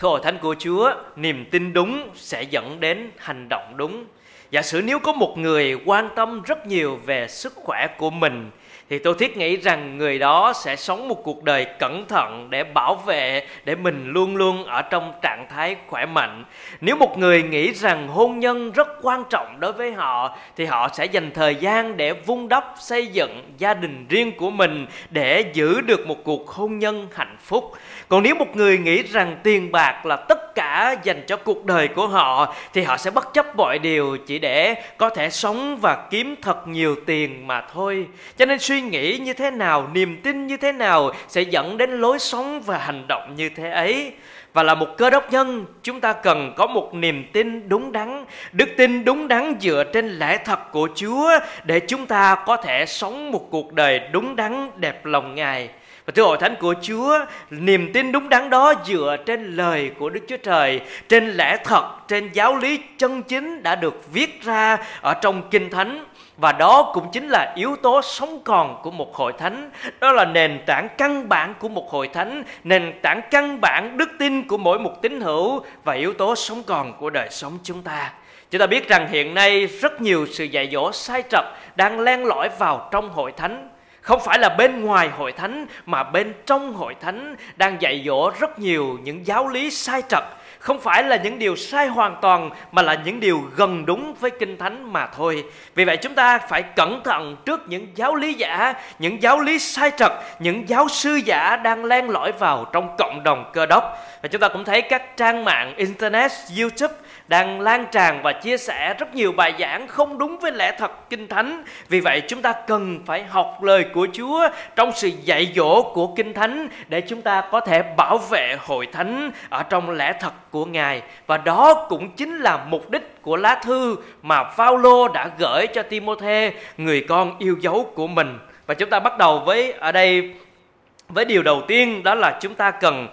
Thưa hội thánh của Chúa, niềm tin đúng sẽ dẫn đến hành động đúng. Giả sử nếu có một người quan tâm rất nhiều về sức khỏe của mình thì tôi thiết nghĩ rằng người đó sẽ sống một cuộc đời cẩn thận để bảo vệ, để mình luôn luôn ở trong trạng thái khỏe mạnh. Nếu một người nghĩ rằng hôn nhân rất quan trọng đối với họ, thì họ sẽ dành thời gian để vun đắp, xây dựng gia đình riêng của mình để giữ được một cuộc hôn nhân hạnh phúc. Còn nếu một người nghĩ rằng tiền bạc là tất cả dành cho cuộc đời của họ, thì họ sẽ bất chấp mọi điều chỉ để có thể sống và kiếm thật nhiều tiền mà thôi. Cho nên suy nghĩ như thế nào niềm tin như thế nào sẽ dẫn đến lối sống và hành động như thế ấy. Và là một cơ đốc nhân chúng ta cần có một niềm tin đúng đắn đức tin đúng đắn dựa trên lẽ thật của chúa để chúng ta có thể sống một cuộc đời đúng đắn đẹp lòng ngài. Và thưa hội thánh của Chúa, niềm tin đúng đắn đó dựa trên lời của Đức Chúa Trời, trên lẽ thật, trên giáo lý chân chính đã được viết ra ở trong Kinh Thánh và đó cũng chính là yếu tố sống còn của một hội thánh. Đó là nền tảng căn bản của một hội thánh, nền tảng căn bản đức tin của mỗi một tín hữu và yếu tố sống còn của đời sống chúng ta. Chúng ta biết rằng hiện nay rất nhiều sự dạy dỗ sai trật đang len lỏi vào trong hội thánh. Không phải là bên ngoài hội thánh, mà bên trong hội thánh đang dạy dỗ rất nhiều những giáo lý sai trật không phải là những điều sai hoàn toàn, mà là những điều gần đúng với kinh thánh mà thôi. Vì vậy chúng ta phải cẩn thận trước những giáo lý giả, những giáo lý sai trật, những giáo sư giả đang len lỏi vào trong cộng đồng cơ đốc. Và chúng ta cũng thấy các trang mạng, internet, youtube đang lan tràn và chia sẻ rất nhiều bài giảng không đúng với lẽ thật kinh thánh. Vì vậy, chúng ta cần phải học lời của chúa trong sự dạy dỗ của kinh thánh để chúng ta có thể bảo vệ hội thánh ở trong lẽ thật của ngài. Và đó cũng chính là mục đích của lá thư mà Phaolô đã gửi cho Timôthê, người con yêu dấu của mình. Và chúng ta bắt đầu với, ở đây, với điều đầu tiên, đó là chúng ta cần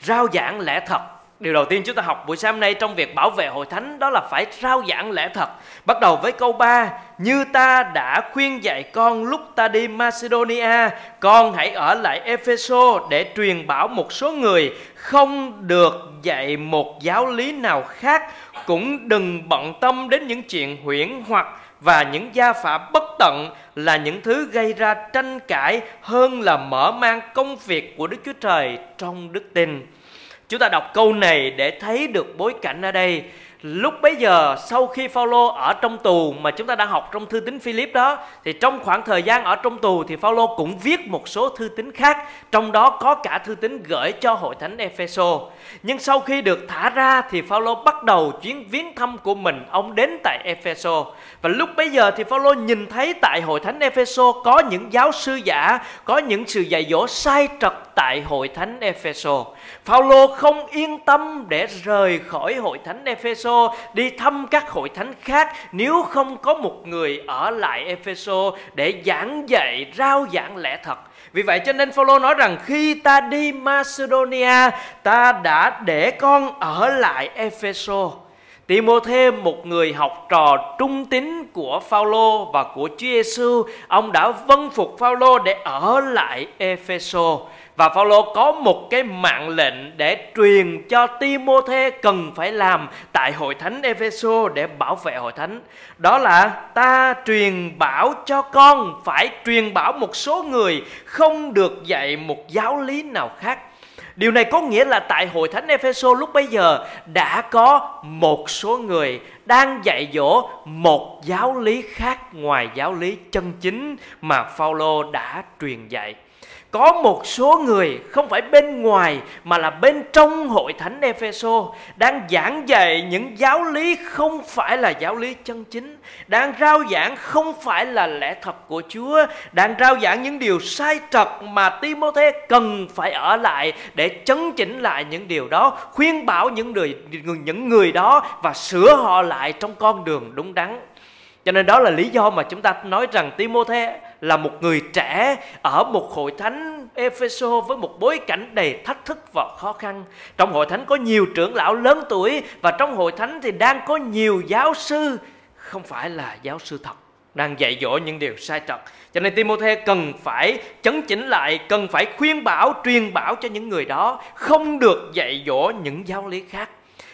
rao giảng lẽ thật. Điều đầu tiên chúng ta học buổi sáng hôm nay trong việc bảo vệ hội thánh đó là phải rao giảng lẽ thật. Bắt đầu với câu 3, như ta đã khuyên dạy con lúc ta đi Macedonia, con hãy ở lại Epheso để truyền bảo một số người không được dạy một giáo lý nào khác, cũng đừng bận tâm đến những chuyện huyễn hoặc và những gia phả bất tận là những thứ gây ra tranh cãi hơn là mở mang công việc của Đức Chúa Trời trong đức tin. Chúng ta đọc câu này để thấy được bối cảnh ở đây. Lúc bấy giờ sau khi Phaolô ở trong tù mà chúng ta đã học trong thư tín Philip đó thì trong khoảng thời gian ở trong tù thì Phaolô cũng viết một số thư tín khác, trong đó có cả thư tín gửi cho hội thánh Epheso. Nhưng sau khi được thả ra thì Phaolô bắt đầu chuyến viếng thăm của mình, ông đến tại Epheso. Và lúc bấy giờ thì Phaolô nhìn thấy tại hội thánh Epheso có những giáo sư giả, có những sự dạy dỗ sai trật tại hội thánh Epheso. Phaolô không yên tâm để rời khỏi hội thánh Epheso đi thăm các hội thánh khác nếu không có một người ở lại Epheso để giảng dạy rao giảng lẽ thật. Vì vậy cho nên Phaolô nói rằng khi ta đi Macedonia, ta đã để con ở lại Epheso. Timôthê một người học trò trung tín của Phaolô và của Chúa Giêsu, ông đã vâng phục Phaolô để ở lại Epheso và Phaolô có một cái mạng lệnh để truyền cho Timôthê cần phải làm tại hội thánh Epheso để bảo vệ hội thánh. Đó là ta truyền bảo cho con, phải truyền bảo một số người không được dạy một giáo lý nào khác. Điều này có nghĩa là tại hội thánh Epheso lúc bấy giờ đã có một số người đang dạy dỗ một giáo lý khác ngoài giáo lý chân chính mà Phaolô đã truyền dạy có một số người không phải bên ngoài mà là bên trong hội thánh Epheso đang giảng dạy những giáo lý không phải là giáo lý chân chính, đang rao giảng không phải là lẽ thật của Chúa, đang rao giảng những điều sai trật mà Timôthê cần phải ở lại để chấn chỉnh lại những điều đó, khuyên bảo những người những người đó và sửa họ lại trong con đường đúng đắn. Cho nên đó là lý do mà chúng ta nói rằng Timôthê là một người trẻ ở một hội thánh Epheso với một bối cảnh đầy thách thức và khó khăn. Trong hội thánh có nhiều trưởng lão lớn tuổi và trong hội thánh thì đang có nhiều giáo sư không phải là giáo sư thật đang dạy dỗ những điều sai trật. Cho nên Timôthê cần phải chấn chỉnh lại cần phải khuyên bảo truyền bảo cho những người đó không được dạy dỗ những giáo lý khác.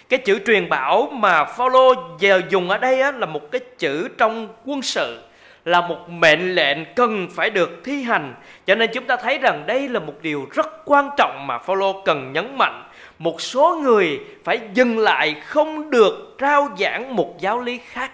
Cái chữ truyền bảo mà Phaolô giờ dùng ở đây á, là một cái chữ trong quân sự là một mệnh lệnh cần phải được thi hành cho nên chúng ta thấy rằng đây là một điều rất quan trọng mà Phaolô cần nhấn mạnh một số người phải dừng lại không được trao giảng một giáo lý khác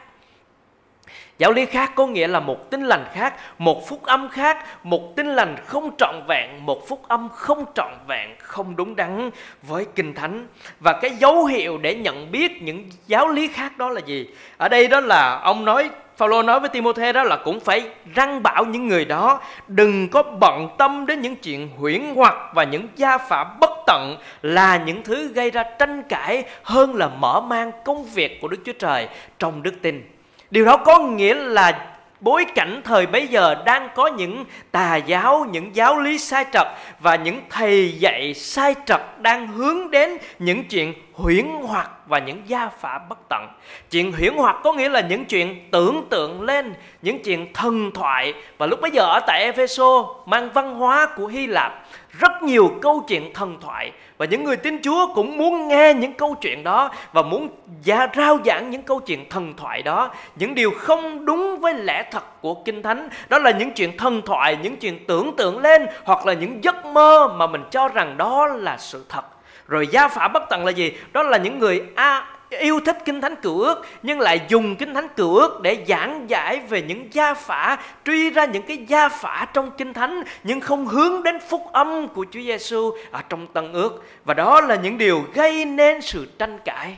Giáo lý khác có nghĩa là một tinh lành khác, một phúc âm khác, một tinh lành không trọn vẹn, một phúc âm không trọn vẹn, không đúng đắn với kinh thánh. Và cái dấu hiệu để nhận biết những giáo lý khác đó là gì? Ở đây đó là ông nói Phaolô nói với Timôthê đó là cũng phải răng bảo những người đó, đừng có bận tâm đến những chuyện huyễn hoặc và những gia phạm bất tận là những thứ gây ra tranh cãi hơn là mở mang công việc của Đức Chúa Trời trong đức tin. Điều đó có nghĩa là bối cảnh thời bấy giờ đang có những tà giáo, những giáo lý sai trật và những thầy dạy sai trật đang hướng đến những chuyện huyễn hoặc và những gia phả bất tận. Chuyện huyễn hoặc có nghĩa là những chuyện tưởng tượng lên, những chuyện thần thoại và lúc bấy giờ ở tại Epheso mang văn hóa của Hy Lạp rất nhiều câu chuyện thần thoại và những người tin Chúa cũng muốn nghe những câu chuyện đó và muốn gia rao giảng những câu chuyện thần thoại đó, những điều không đúng với lẽ thật của Kinh Thánh, đó là những chuyện thần thoại, những chuyện tưởng tượng lên hoặc là những giấc mơ mà mình cho rằng đó là sự thật. Rồi gia phả bất tận là gì? Đó là những người a yêu thích kinh thánh cựu ước, nhưng lại dùng kinh thánh cựu ước để giảng giải về những gia phả, truy ra những cái gia phả trong kinh thánh, nhưng không hướng đến phúc âm của Chúa Giêsu ở trong tân ước. Và đó là những điều gây nên sự tranh cãi.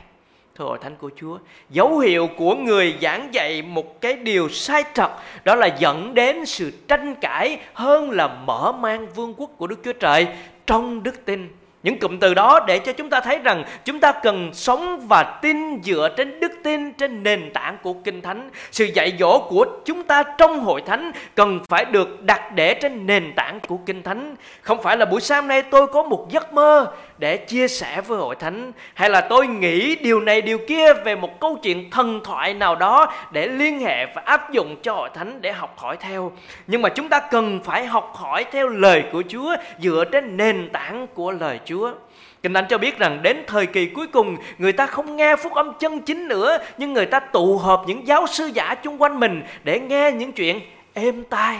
Thưa hội thánh của Chúa, dấu hiệu của người giảng dạy một cái điều sai trật, đó là dẫn đến sự tranh cãi hơn là mở mang vương quốc của Đức Chúa Trời trong đức tin những cụm từ đó để cho chúng ta thấy rằng chúng ta cần sống và tin dựa trên đức tin, trên nền tảng của kinh thánh. Sự dạy dỗ của chúng ta trong hội thánh cần phải được đặt để trên nền tảng của kinh thánh. Không phải là buổi sáng nay tôi có một giấc mơ để chia sẻ với hội thánh, hay là tôi nghĩ điều này, điều kia về một câu chuyện thần thoại nào đó để liên hệ và áp dụng cho hội thánh để học hỏi theo. Nhưng mà chúng ta cần phải học hỏi theo lời của Chúa dựa trên nền tảng của lời Chúa. Kinh Thánh cho biết rằng đến thời kỳ cuối cùng người ta không nghe phúc âm chân chính nữa nhưng người ta tụ họp những giáo sư giả chung quanh mình để nghe những chuyện êm tai,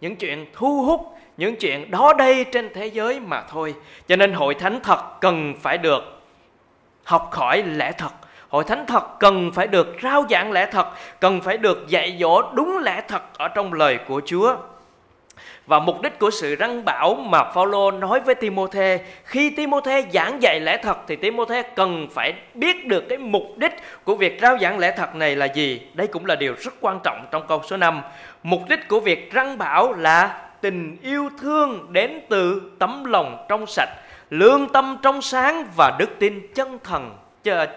những chuyện thu hút những chuyện đó đây trên thế giới mà thôi. Cho nên hội thánh thật cần phải được học khỏi lẽ thật. Hội thánh thật cần phải được rao giảng lẽ thật cần phải được dạy dỗ đúng lẽ thật ở trong lời của chúa và mục đích của sự răng bảo mà Phaolô nói với Timôthê khi Timôthê giảng dạy lẽ thật thì Timôthê cần phải biết được cái mục đích của việc rao giảng lẽ thật này là gì. Đây cũng là điều rất quan trọng trong câu số 5. Mục đích của việc răng bảo là tình yêu thương đến từ tấm lòng trong sạch, lương tâm trong sáng và đức tin chân thần,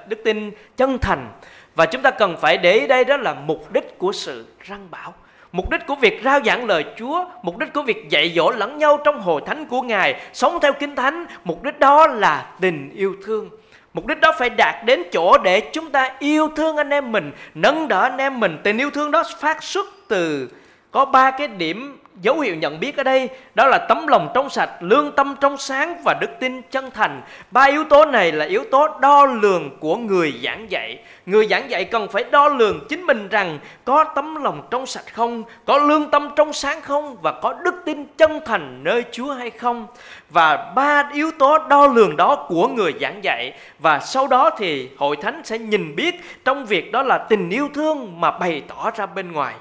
đức tin chân thành. Và chúng ta cần phải để ý đây đó là mục đích của sự răng bảo. Mục đích của việc rao giảng lời Chúa, mục đích của việc dạy dỗ lẫn nhau trong hội thánh của Ngài, sống theo kinh thánh, mục đích đó là tình yêu thương. Mục đích đó phải đạt đến chỗ để chúng ta yêu thương anh em mình, nâng đỡ anh em mình. Tình yêu thương đó phát xuất từ có ba cái điểm dấu hiệu nhận biết ở đây đó là tấm lòng trong sạch, lương tâm trong sáng và đức tin chân thành. Ba yếu tố này là yếu tố đo lường của người giảng dạy. Người giảng dạy cần phải đo lường chính mình rằng có tấm lòng trong sạch không, có lương tâm trong sáng không và có đức tin chân thành nơi chúa hay không. Và ba yếu tố đo lường đó của người giảng dạy. Và sau đó thì hội thánh sẽ nhìn biết trong việc đó là tình yêu thương mà bày tỏ ra bên ngoài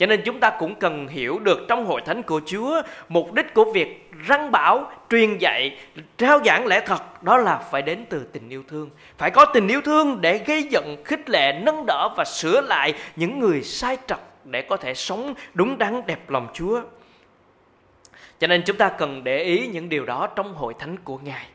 cho nên chúng ta cũng cần hiểu được trong hội thánh của Chúa mục đích của việc răng bảo, truyền dạy, trao giảng lẽ thật đó là phải đến từ tình yêu thương. Phải có tình yêu thương để gây dựng, khích lệ, nâng đỡ và sửa lại những người sai trật để có thể sống đúng đắn đẹp lòng Chúa. Cho nên chúng ta cần để ý những điều đó trong hội thánh của Ngài.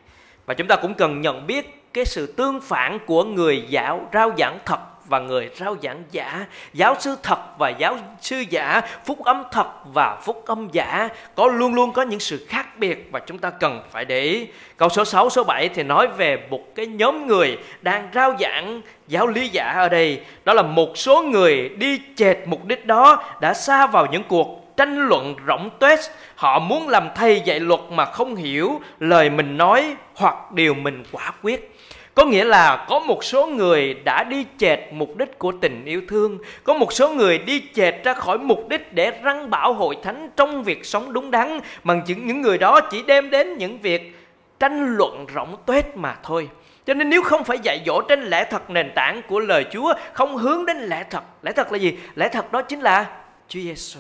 Và chúng ta cũng cần nhận biết cái sự tương phản của người giáo rao giảng thật và người rao giảng giả, giáo sư thật và giáo sư giả, phúc âm thật và phúc âm giả có luôn luôn có những sự khác biệt và chúng ta cần phải để ý. Câu số 6, số 7 thì nói về một cái nhóm người đang rao giảng giáo lý giả ở đây. Đó là một số người đi chệch mục đích đó đã xa vào những cuộc tranh luận rỗng tuếch họ muốn làm thầy dạy luật mà không hiểu lời mình nói hoặc điều mình quả quyết có nghĩa là có một số người đã đi chệch mục đích của tình yêu thương, có một số người đi chệch ra khỏi mục đích để răng bảo hội thánh trong việc sống đúng đắn, bằng những những người đó chỉ đem đến những việc tranh luận rỗng tuếch mà thôi. Cho nên nếu không phải dạy dỗ trên lẽ thật nền tảng của lời Chúa, không hướng đến lẽ thật. Lẽ thật là gì? Lẽ thật đó chính là Chúa Giêsu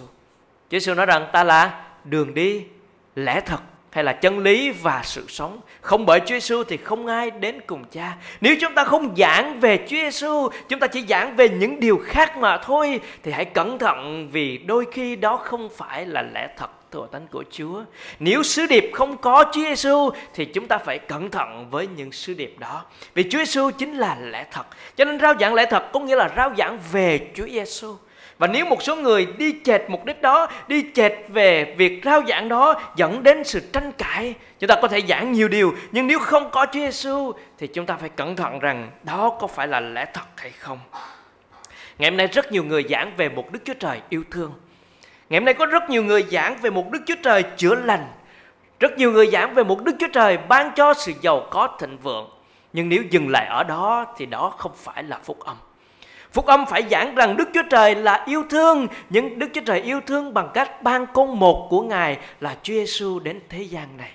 Chúa Giêsu nói rằng ta là đường đi lẽ thật hay là chân lý và sự sống. Không bởi Chúa Giêsu thì không ai đến cùng Cha. Nếu chúng ta không giảng về Chúa Giêsu, chúng ta chỉ giảng về những điều khác mà thôi thì hãy cẩn thận vì đôi khi đó không phải là lẽ thật thưa tánh của Chúa. Nếu sứ điệp không có Chúa Giêsu thì chúng ta phải cẩn thận với những sứ điệp đó. Vì Chúa Giêsu chính là lẽ thật. Cho nên rao giảng lẽ thật có nghĩa là rao giảng về Chúa Giêsu. Và nếu một số người đi chệch mục đích đó, đi chệch về việc rao giảng đó dẫn đến sự tranh cãi, chúng ta có thể giảng nhiều điều, nhưng nếu không có Chúa Giêsu thì chúng ta phải cẩn thận rằng đó có phải là lẽ thật hay không. Ngày hôm nay rất nhiều người giảng về một Đức Chúa Trời yêu thương. Ngày hôm nay có rất nhiều người giảng về một Đức Chúa Trời chữa lành. Rất nhiều người giảng về một Đức Chúa Trời ban cho sự giàu có thịnh vượng. Nhưng nếu dừng lại ở đó thì đó không phải là phúc âm. Phúc âm phải giảng rằng Đức Chúa Trời là yêu thương, nhưng Đức Chúa Trời yêu thương bằng cách ban con một của Ngài là Chúa Giêsu đến thế gian này.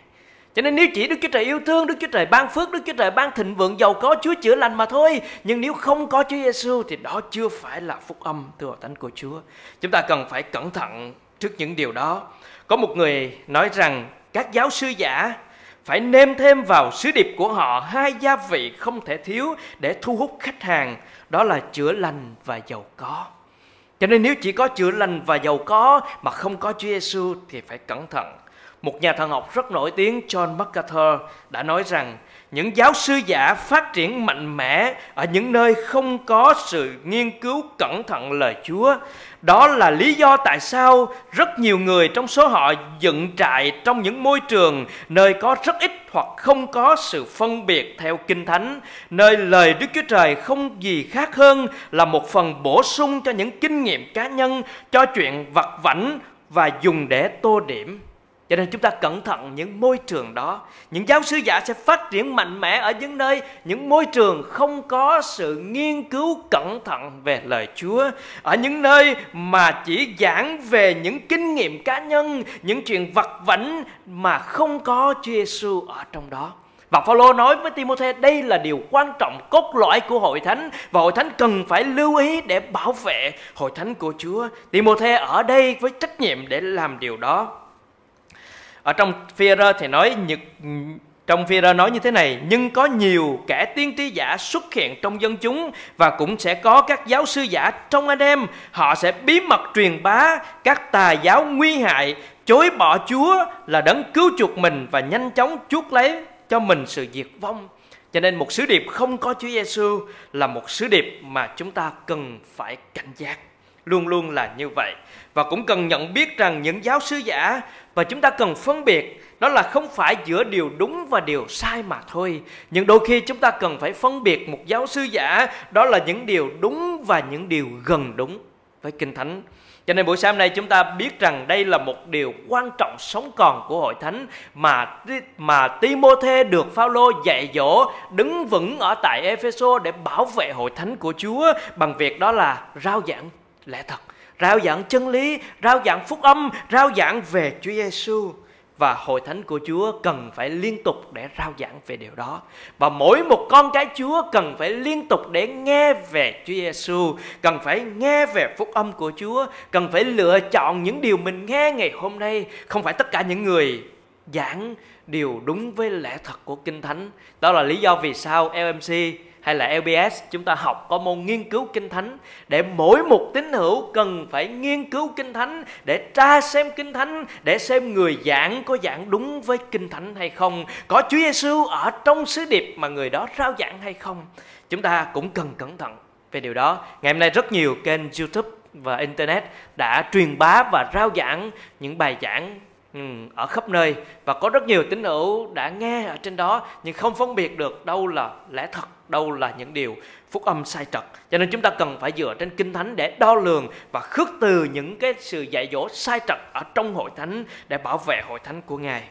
Cho nên nếu chỉ Đức Chúa Trời yêu thương, Đức Chúa Trời ban phước, Đức Chúa Trời ban thịnh vượng giàu có Chúa chữa lành mà thôi. Nhưng nếu không có Chúa Giêsu thì đó chưa phải là phúc âm thưa thánh của Chúa. Chúng ta cần phải cẩn thận trước những điều đó. Có một người nói rằng các giáo sư giả phải nêm thêm vào sứ điệp của họ hai gia vị không thể thiếu để thu hút khách hàng đó là chữa lành và giàu có. Cho nên nếu chỉ có chữa lành và giàu có mà không có Chúa Giêsu thì phải cẩn thận. Một nhà thần học rất nổi tiếng John MacArthur đã nói rằng những giáo sư giả phát triển mạnh mẽ ở những nơi không có sự nghiên cứu cẩn thận lời Chúa. Đó là lý do tại sao rất nhiều người trong số họ dựng trại trong những môi trường nơi có rất ít hoặc không có sự phân biệt theo Kinh Thánh, nơi lời Đức Chúa Trời không gì khác hơn là một phần bổ sung cho những kinh nghiệm cá nhân, cho chuyện vặt vảnh và dùng để tô điểm. Cho nên chúng ta cẩn thận những môi trường đó. Những giáo sư giả sẽ phát triển mạnh mẽ ở những nơi, những môi trường không có sự nghiên cứu cẩn thận về lời Chúa. Ở những nơi mà chỉ giảng về những kinh nghiệm cá nhân, những chuyện vặt vảnh mà không có Chúa Giêsu ở trong đó. Và Phaolô nói với Timôthê đây là điều quan trọng cốt lõi của hội thánh và hội thánh cần phải lưu ý để bảo vệ hội thánh của Chúa. Timôthê ở đây với trách nhiệm để làm điều đó ở trong phi thì nói trong phi nói như thế này, nhưng có nhiều kẻ tiên tri giả xuất hiện trong dân chúng và cũng sẽ có các giáo sư giả trong anh em. Họ sẽ bí mật truyền bá các tà giáo nguy hại, chối bỏ Chúa là đấng cứu chuộc mình và nhanh chóng chuốc lấy cho mình sự diệt vong. Cho nên một sứ điệp không có Chúa Giêsu là một sứ điệp mà chúng ta cần phải cảnh giác luôn luôn là như vậy. Và cũng cần nhận biết rằng những giáo sư giả, và chúng ta cần phân biệt, đó là không phải giữa điều đúng và điều sai mà thôi. Nhưng đôi khi chúng ta cần phải phân biệt một giáo sư giả, đó là những điều đúng và những điều gần đúng. Với kinh thánh, cho nên buổi sáng nay chúng ta biết rằng đây là một điều quan trọng sống còn của hội thánh mà mà Timôthê được Phaolô dạy dỗ đứng vững ở tại Epheso để bảo vệ hội thánh của Chúa bằng việc đó là rao giảng lẽ thật rao giảng chân lý, rao giảng phúc âm, rao giảng về Chúa Giêsu và hội thánh của Chúa cần phải liên tục để rao giảng về điều đó. Và mỗi một con cái Chúa cần phải liên tục để nghe về Chúa Giêsu, cần phải nghe về phúc âm của Chúa, cần phải lựa chọn những điều mình nghe ngày hôm nay, không phải tất cả những người giảng điều đúng với lẽ thật của Kinh Thánh. Đó là lý do vì sao LMC hay là LBS chúng ta học có môn nghiên cứu kinh thánh để mỗi một tín hữu cần phải nghiên cứu kinh thánh để tra xem kinh thánh để xem người giảng có giảng đúng với kinh thánh hay không có Chúa Giêsu ở trong sứ điệp mà người đó rao giảng hay không. Chúng ta cũng cần cẩn thận về điều đó. Ngày hôm nay rất nhiều kênh YouTube và internet đã truyền bá và rao giảng những bài giảng ừ, ở khắp nơi. Và có rất nhiều tín hữu đã nghe ở trên đó nhưng không phân biệt được đâu là lẽ thật đâu là những điều phúc âm sai trật. Cho nên chúng ta cần phải dựa trên kinh thánh để đo lường và khước từ những cái sự dạy dỗ sai trật ở trong hội thánh để bảo vệ hội thánh của ngài.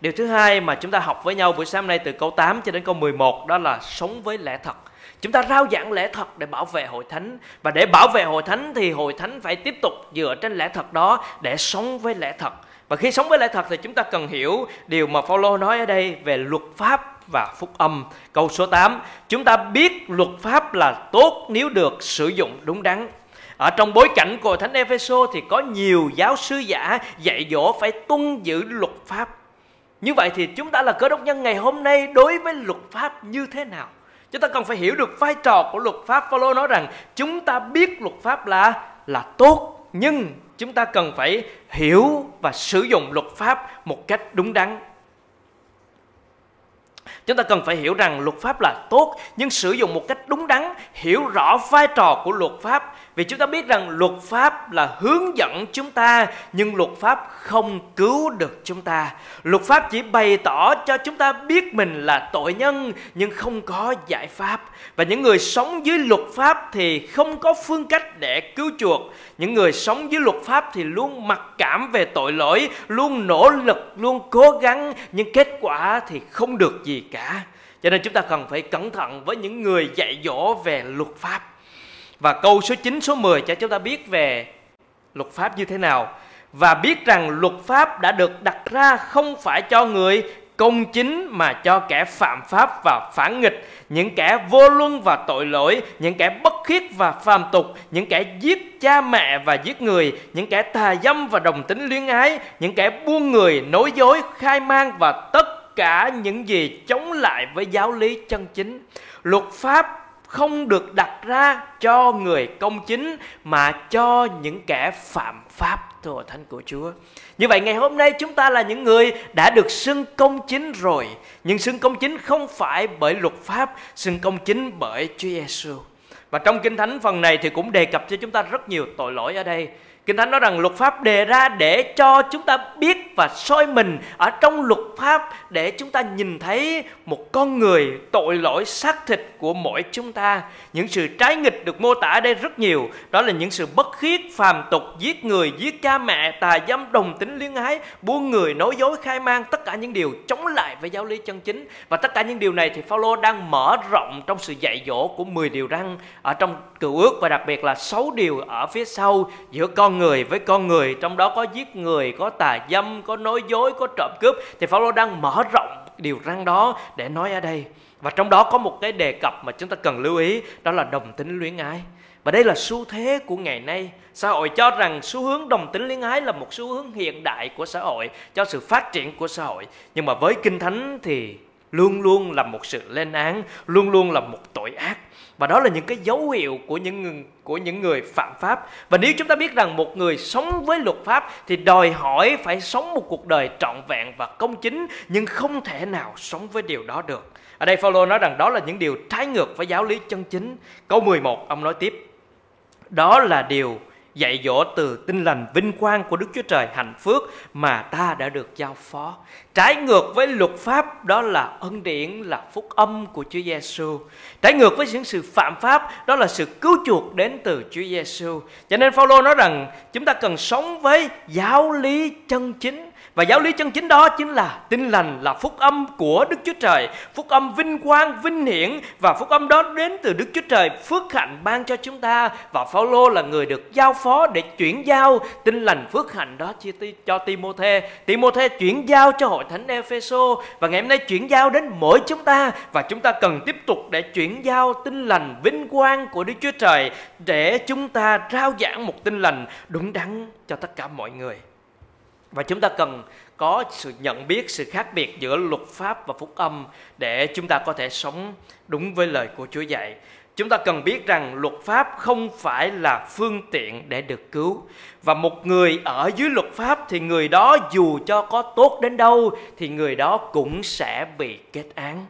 Điều thứ hai mà chúng ta học với nhau buổi sáng nay từ câu 8 cho đến câu 11 đó là sống với lẽ thật. Chúng ta rao giảng lẽ thật để bảo vệ hội thánh và để bảo vệ hội thánh thì hội thánh phải tiếp tục dựa trên lẽ thật đó để sống với lẽ thật. Và khi sống với lẽ thật thì chúng ta cần hiểu điều mà Phaolô nói ở đây về luật pháp và phúc âm. Câu số 8, chúng ta biết luật pháp là tốt nếu được sử dụng đúng đắn. Ở trong bối cảnh của Thánh Epheso thì có nhiều giáo sư giả dạy dỗ phải tuân giữ luật pháp. Như vậy thì chúng ta là cơ đốc nhân ngày hôm nay đối với luật pháp như thế nào? Chúng ta cần phải hiểu được vai trò của luật pháp. Phaolô nói rằng chúng ta biết luật pháp là là tốt, nhưng chúng ta cần phải hiểu và sử dụng luật pháp một cách đúng đắn. Chúng ta cần phải hiểu rằng luật pháp là tốt nhưng sử dụng một cách đúng đắn, hiểu rõ vai trò của luật pháp vì chúng ta biết rằng luật pháp là hướng dẫn chúng ta nhưng luật pháp không cứu được chúng ta. Luật pháp chỉ bày tỏ cho chúng ta biết mình là tội nhân nhưng không có giải pháp. Và những người sống dưới luật pháp thì không có phương cách để cứu chuộc. Những người sống dưới luật pháp thì luôn mặc cảm về tội lỗi, luôn nỗ lực, luôn cố gắng nhưng kết quả thì không được gì cả. Cho nên chúng ta cần phải cẩn thận với những người dạy dỗ về luật pháp. Và câu số 9, số 10 cho chúng ta biết về luật pháp như thế nào. Và biết rằng luật pháp đã được đặt ra không phải cho người công chính mà cho kẻ phạm pháp và phản nghịch, những kẻ vô luân và tội lỗi, những kẻ bất khiết và phàm tục, những kẻ giết cha mẹ và giết người, những kẻ tà dâm và đồng tính luyến ái, những kẻ buôn người, nói dối, khai mang và tất cả những gì chống lại với giáo lý chân chính. Luật pháp không được đặt ra cho người công chính mà cho những kẻ phạm pháp thưa thánh của Chúa. Như vậy ngày hôm nay chúng ta là những người đã được xưng công chính rồi, nhưng xưng công chính không phải bởi luật pháp, xưng công chính bởi Chúa Giêsu. Và trong Kinh Thánh phần này thì cũng đề cập cho chúng ta rất nhiều tội lỗi ở đây. Kinh Thánh nói rằng luật pháp đề ra để cho chúng ta biết và soi mình ở trong luật pháp để chúng ta nhìn thấy một con người tội lỗi xác thịt của mỗi chúng ta. Những sự trái nghịch được mô tả ở đây rất nhiều. Đó là những sự bất khiết, phàm tục, giết người, giết cha mẹ, tà dâm, đồng tính liên ái, buôn người, nói dối, khai mang. Tất cả những điều chống lại với giáo lý chân chính. Và tất cả những điều này thì Phaolô đang mở rộng trong sự dạy dỗ của 10 điều răn ở trong cựu ước và đặc biệt là 6 điều ở phía sau giữa con người với con người trong đó có giết người có tà dâm có nói dối, có trộm cướp, thì Phaolô đang mở rộng điều răn đó để nói ở đây. Và trong đó có một cái đề cập mà chúng ta cần lưu ý, đó là đồng tính luyến ái. Và đây là xu thế của ngày nay. Xã hội cho rằng xu hướng đồng tính luyến ái là một xu hướng hiện đại của xã hội, cho sự phát triển của xã hội. Nhưng mà với kinh thánh thì luôn luôn là một sự lên án, luôn luôn là một tội ác và đó là những cái dấu hiệu của những người, của những người phạm pháp. Và nếu chúng ta biết rằng một người sống với luật pháp thì đòi hỏi phải sống một cuộc đời trọn vẹn và công chính nhưng không thể nào sống với điều đó được. Ở đây Phaolô nói rằng đó là những điều trái ngược với giáo lý chân chính. Câu 11 ông nói tiếp đó là điều dạy dỗ từ tinh lành vinh quang của Đức Chúa Trời hạnh phước mà ta đã được giao phó. Trái ngược với luật pháp, đó là ân điển, là phúc âm của Chúa Giêsu. Trái ngược với những sự phạm pháp, đó là sự cứu chuộc đến từ Chúa Giêsu. Cho nên Phaolô nói rằng, chúng ta cần sống với giáo lý chân chính và giáo lý chân chính đó chính là tin lành là phúc âm của Đức Chúa Trời, phúc âm vinh quang, vinh hiển và phúc âm đó đến từ Đức Chúa Trời phước hạnh ban cho chúng ta và Phaolô là người được giao phó để chuyển giao tin lành phước hạnh đó cho Timôthê. Timôthê chuyển giao cho hội thánh Epheso và ngày hôm nay chuyển giao đến mỗi chúng ta và chúng ta cần tiếp tục để chuyển giao tin lành vinh quang của Đức Chúa Trời để chúng ta rao giảng một tin lành đúng đắn cho tất cả mọi người. Và chúng ta cần có sự nhận biết, sự khác biệt giữa luật pháp và phúc âm để chúng ta có thể sống đúng với lời của Chúa dạy. chúng ta cần biết rằng luật pháp không phải là phương tiện để được cứu và một người ở dưới luật pháp thì người đó dù cho có tốt đến đâu thì người đó cũng sẽ bị kết án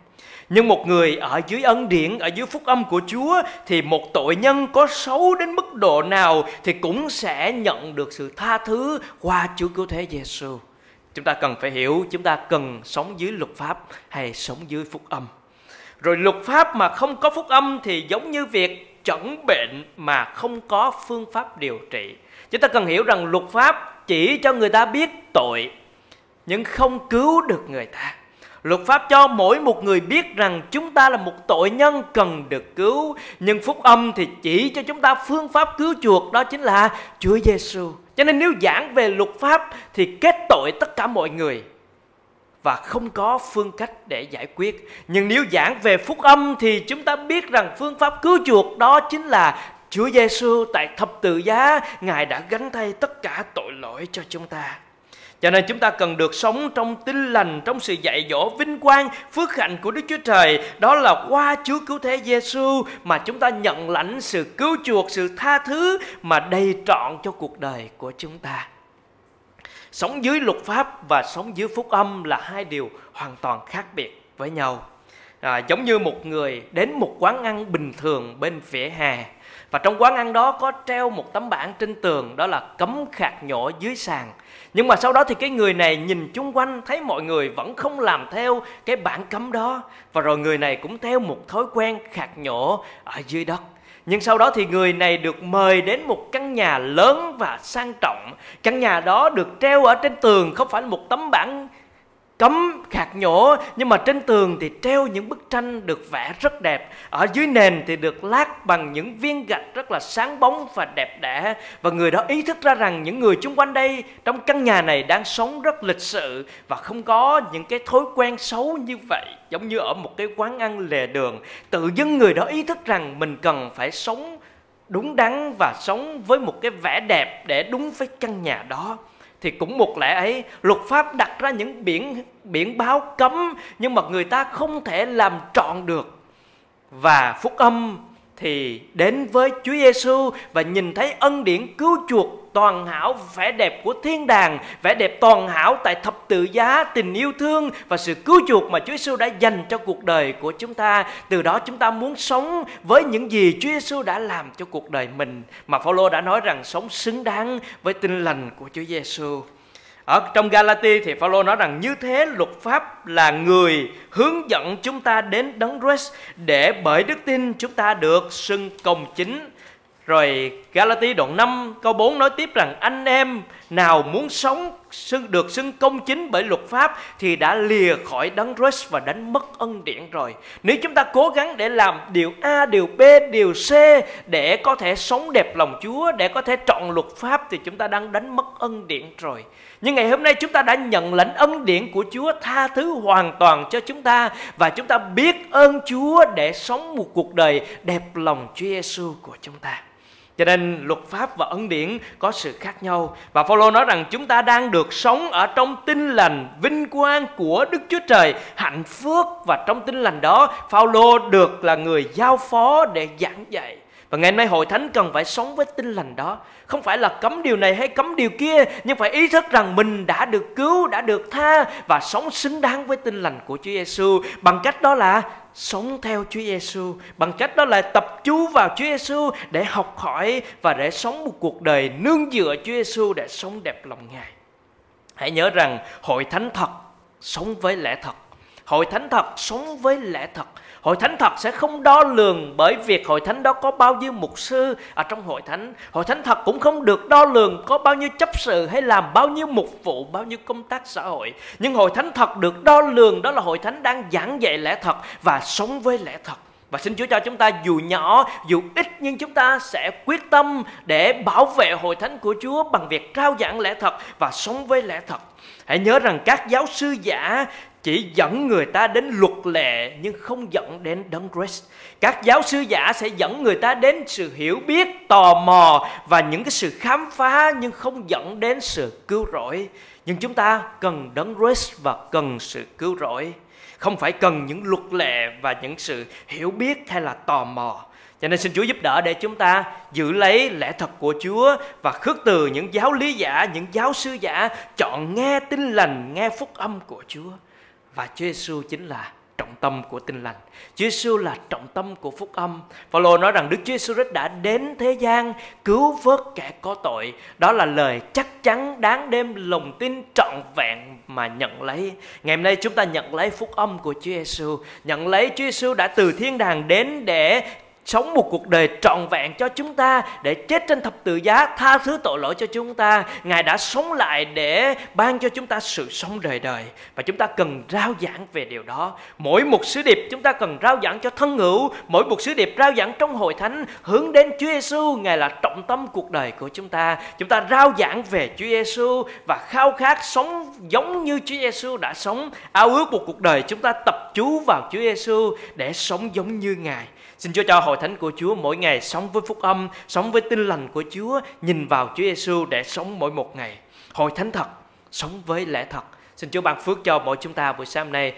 nhưng một người ở dưới ân điển, ở dưới phúc âm của chúa, thì một tội nhân có xấu đến mức độ nào thì cũng sẽ nhận được sự tha thứ qua chúa cứu thế giêsu chúng ta cần phải hiểu, chúng ta cần sống dưới luật pháp hay sống dưới phúc âm. Rồi luật pháp mà không có phúc âm thì giống như việc chẩn bệnh mà không có phương pháp điều trị. Chúng ta cần hiểu rằng luật pháp chỉ cho người ta biết tội, nhưng không cứu được người ta. Luật pháp cho mỗi một người biết rằng chúng ta là một tội nhân cần được cứu, nhưng phúc âm thì chỉ cho chúng ta phương pháp cứu chuộc đó chính là Chúa Giêsu. Cho nên nếu giảng về luật pháp thì kết tội tất cả mọi người và không có phương cách để giải quyết. Nhưng nếu giảng về phúc âm thì chúng ta biết rằng phương pháp cứu chuộc đó chính là Chúa Giêsu tại thập tự giá, Ngài đã gánh thay tất cả tội lỗi cho chúng ta. Cho nên chúng ta cần được sống trong tinh lành, trong sự dạy dỗ vinh quang, phước hạnh của Đức Chúa Trời. Đó là qua Chúa cứu thế Giêsu mà chúng ta nhận lãnh sự cứu chuộc, sự tha thứ mà đầy trọn cho cuộc đời của chúng ta. Sống dưới luật pháp và sống dưới phúc âm là hai điều hoàn toàn khác biệt với nhau. À, giống như một người đến một quán ăn bình thường bên vỉa hè và trong quán ăn đó có treo một tấm bảng trên tường, đó là cấm khạc nhổ dưới sàn. Nhưng mà sau đó thì cái người này nhìn chung quanh, thấy mọi người vẫn không làm theo cái bảng cấm đó. Và rồi người này cũng theo một thói quen khạc nhổ ở dưới đất. Nhưng sau đó thì người này được mời đến một căn nhà lớn và sang trọng. Căn nhà đó được treo ở trên tường, không phải một tấm bảng cấm khạc nhổ, nhưng mà trên tường thì treo những bức tranh được vẽ rất đẹp. Ở dưới nền thì được lát bằng những viên gạch rất là sáng bóng và đẹp đẽ. Và người đó ý thức ra rằng những người chung quanh đây trong căn nhà này đang sống rất lịch sự và không có những cái thói quen xấu như vậy, giống như ở một cái quán ăn lề đường. Tự dưng người đó ý thức rằng mình cần phải sống đúng đắn và sống với một cái vẻ đẹp để đúng với căn nhà đó thì cũng một lẽ ấy, luật pháp đặt ra những biển biển báo cấm nhưng mà người ta không thể làm trọn được. Và phúc âm thì đến với Chúa Giêsu và nhìn thấy ân điển cứu chuộc toàn hảo vẻ đẹp của thiên đàng, vẻ đẹp toàn hảo tại thập tự giá, tình yêu thương và sự cứu chuộc mà Chúa Giêsu đã dành cho cuộc đời của chúng ta. Từ đó chúng ta muốn sống với những gì Chúa Giêsu đã làm cho cuộc đời mình mà Phaolô đã nói rằng sống xứng đáng với tin lành của Chúa Giêsu. Ở trong Galati thì Phaolô nói rằng như thế luật pháp là người hướng dẫn chúng ta đến đấng Christ để bởi đức tin chúng ta được xưng công chính. Rồi Galati đoạn 5 câu 4 nói tiếp rằng anh em nào muốn sống xưng được xưng công chính bởi luật pháp thì đã lìa khỏi đấng Christ và đánh mất ân điển rồi. Nếu chúng ta cố gắng để làm điều A, điều B, điều C để có thể sống đẹp lòng Chúa, để có thể trọn luật pháp thì chúng ta đang đánh mất ân điển rồi. Nhưng ngày hôm nay chúng ta đã nhận lãnh ân điển của Chúa tha thứ hoàn toàn cho chúng ta và chúng ta biết ơn Chúa để sống một cuộc đời đẹp lòng Chúa Giêsu của chúng ta. Cho nên luật pháp và ân điển có sự khác nhau. Và Phaolô nói rằng chúng ta đang được sống ở trong tinh lành vinh quang của Đức Chúa Trời. Hạnh phúc và trong tinh lành đó Phaolô được là người giao phó để giảng dạy. Và ngày hôm nay hội thánh cần phải sống với tinh lành đó. Không phải là cấm điều này hay cấm điều kia Nhưng phải ý thức rằng mình đã được cứu, đã được tha Và sống xứng đáng với tinh lành của Chúa Giêsu Bằng cách đó là sống theo Chúa Giêsu Bằng cách đó là tập chú vào Chúa Giêsu Để học hỏi và để sống một cuộc đời nương dựa Chúa Giêsu Để sống đẹp lòng Ngài. Hãy nhớ rằng hội thánh thật sống với lẽ thật. Hội thánh thật sống với lẽ thật. Hội thánh thật sẽ không đo lường bởi việc hội thánh đó có bao nhiêu mục sư ở trong hội thánh. Hội thánh thật cũng không được đo lường có bao nhiêu chấp sự hay làm bao nhiêu mục vụ, bao nhiêu công tác xã hội. Nhưng hội thánh thật được đo lường đó là hội thánh đang giảng dạy lẽ thật và sống với lẽ thật. Và xin Chúa cho chúng ta dù nhỏ, dù ít nhưng chúng ta sẽ quyết tâm để bảo vệ hội thánh của Chúa bằng việc trao giảng lẽ thật và sống với lẽ thật. Hãy nhớ rằng các giáo sư giả chỉ dẫn người ta đến luật lệ nhưng không dẫn đến đấng Christ. Các giáo sư giả sẽ dẫn người ta đến sự hiểu biết, tò mò và những cái sự khám phá nhưng không dẫn đến sự cứu rỗi. Nhưng chúng ta cần đấng Christ và cần sự cứu rỗi. Không phải cần những luật lệ và những sự hiểu biết hay là tò mò. Cho nên xin Chúa giúp đỡ để chúng ta giữ lấy lẽ thật của Chúa và khước từ những giáo lý giả, những giáo sư giả chọn nghe tin lành, nghe phúc âm của Chúa. Và Chúa Giêsu chính là trọng tâm của tin lành. Chúa Giêsu là trọng tâm của phúc âm. Phaolô nói rằng Đức Chúa Giêsu đã đến thế gian cứu vớt kẻ có tội. Đó là lời chắc chắn đáng đem lòng tin trọn vẹn mà nhận lấy. Ngày hôm nay chúng ta nhận lấy phúc âm của Chúa Giêsu, nhận lấy Chúa Giêsu đã từ thiên đàng đến để sống một cuộc đời trọn vẹn cho chúng ta, để chết trên thập tự giá, tha thứ tội lỗi cho chúng ta. Ngài đã sống lại để ban cho chúng ta sự sống đời đời, và chúng ta cần rao giảng về điều đó. Mỗi một sứ điệp chúng ta cần rao giảng cho thân hữu, mỗi một sứ điệp rao giảng trong hội thánh, hướng đến Chúa Giêsu ngài là trọng tâm cuộc đời của chúng ta. Chúng ta rao giảng về Chúa Giêsu và khao khát sống giống như Chúa Giêsu đã sống. Ao ước một cuộc đời chúng ta tập chú vào Chúa Giêsu để sống giống như ngài. Xin Chúa cho hội thánh của Chúa mỗi ngày sống với phúc âm, sống với tin lành của Chúa, nhìn vào Chúa Giêsu để sống mỗi một ngày. Hội thánh thật, sống với lẽ thật. Xin Chúa ban phước cho mỗi chúng ta buổi sáng nay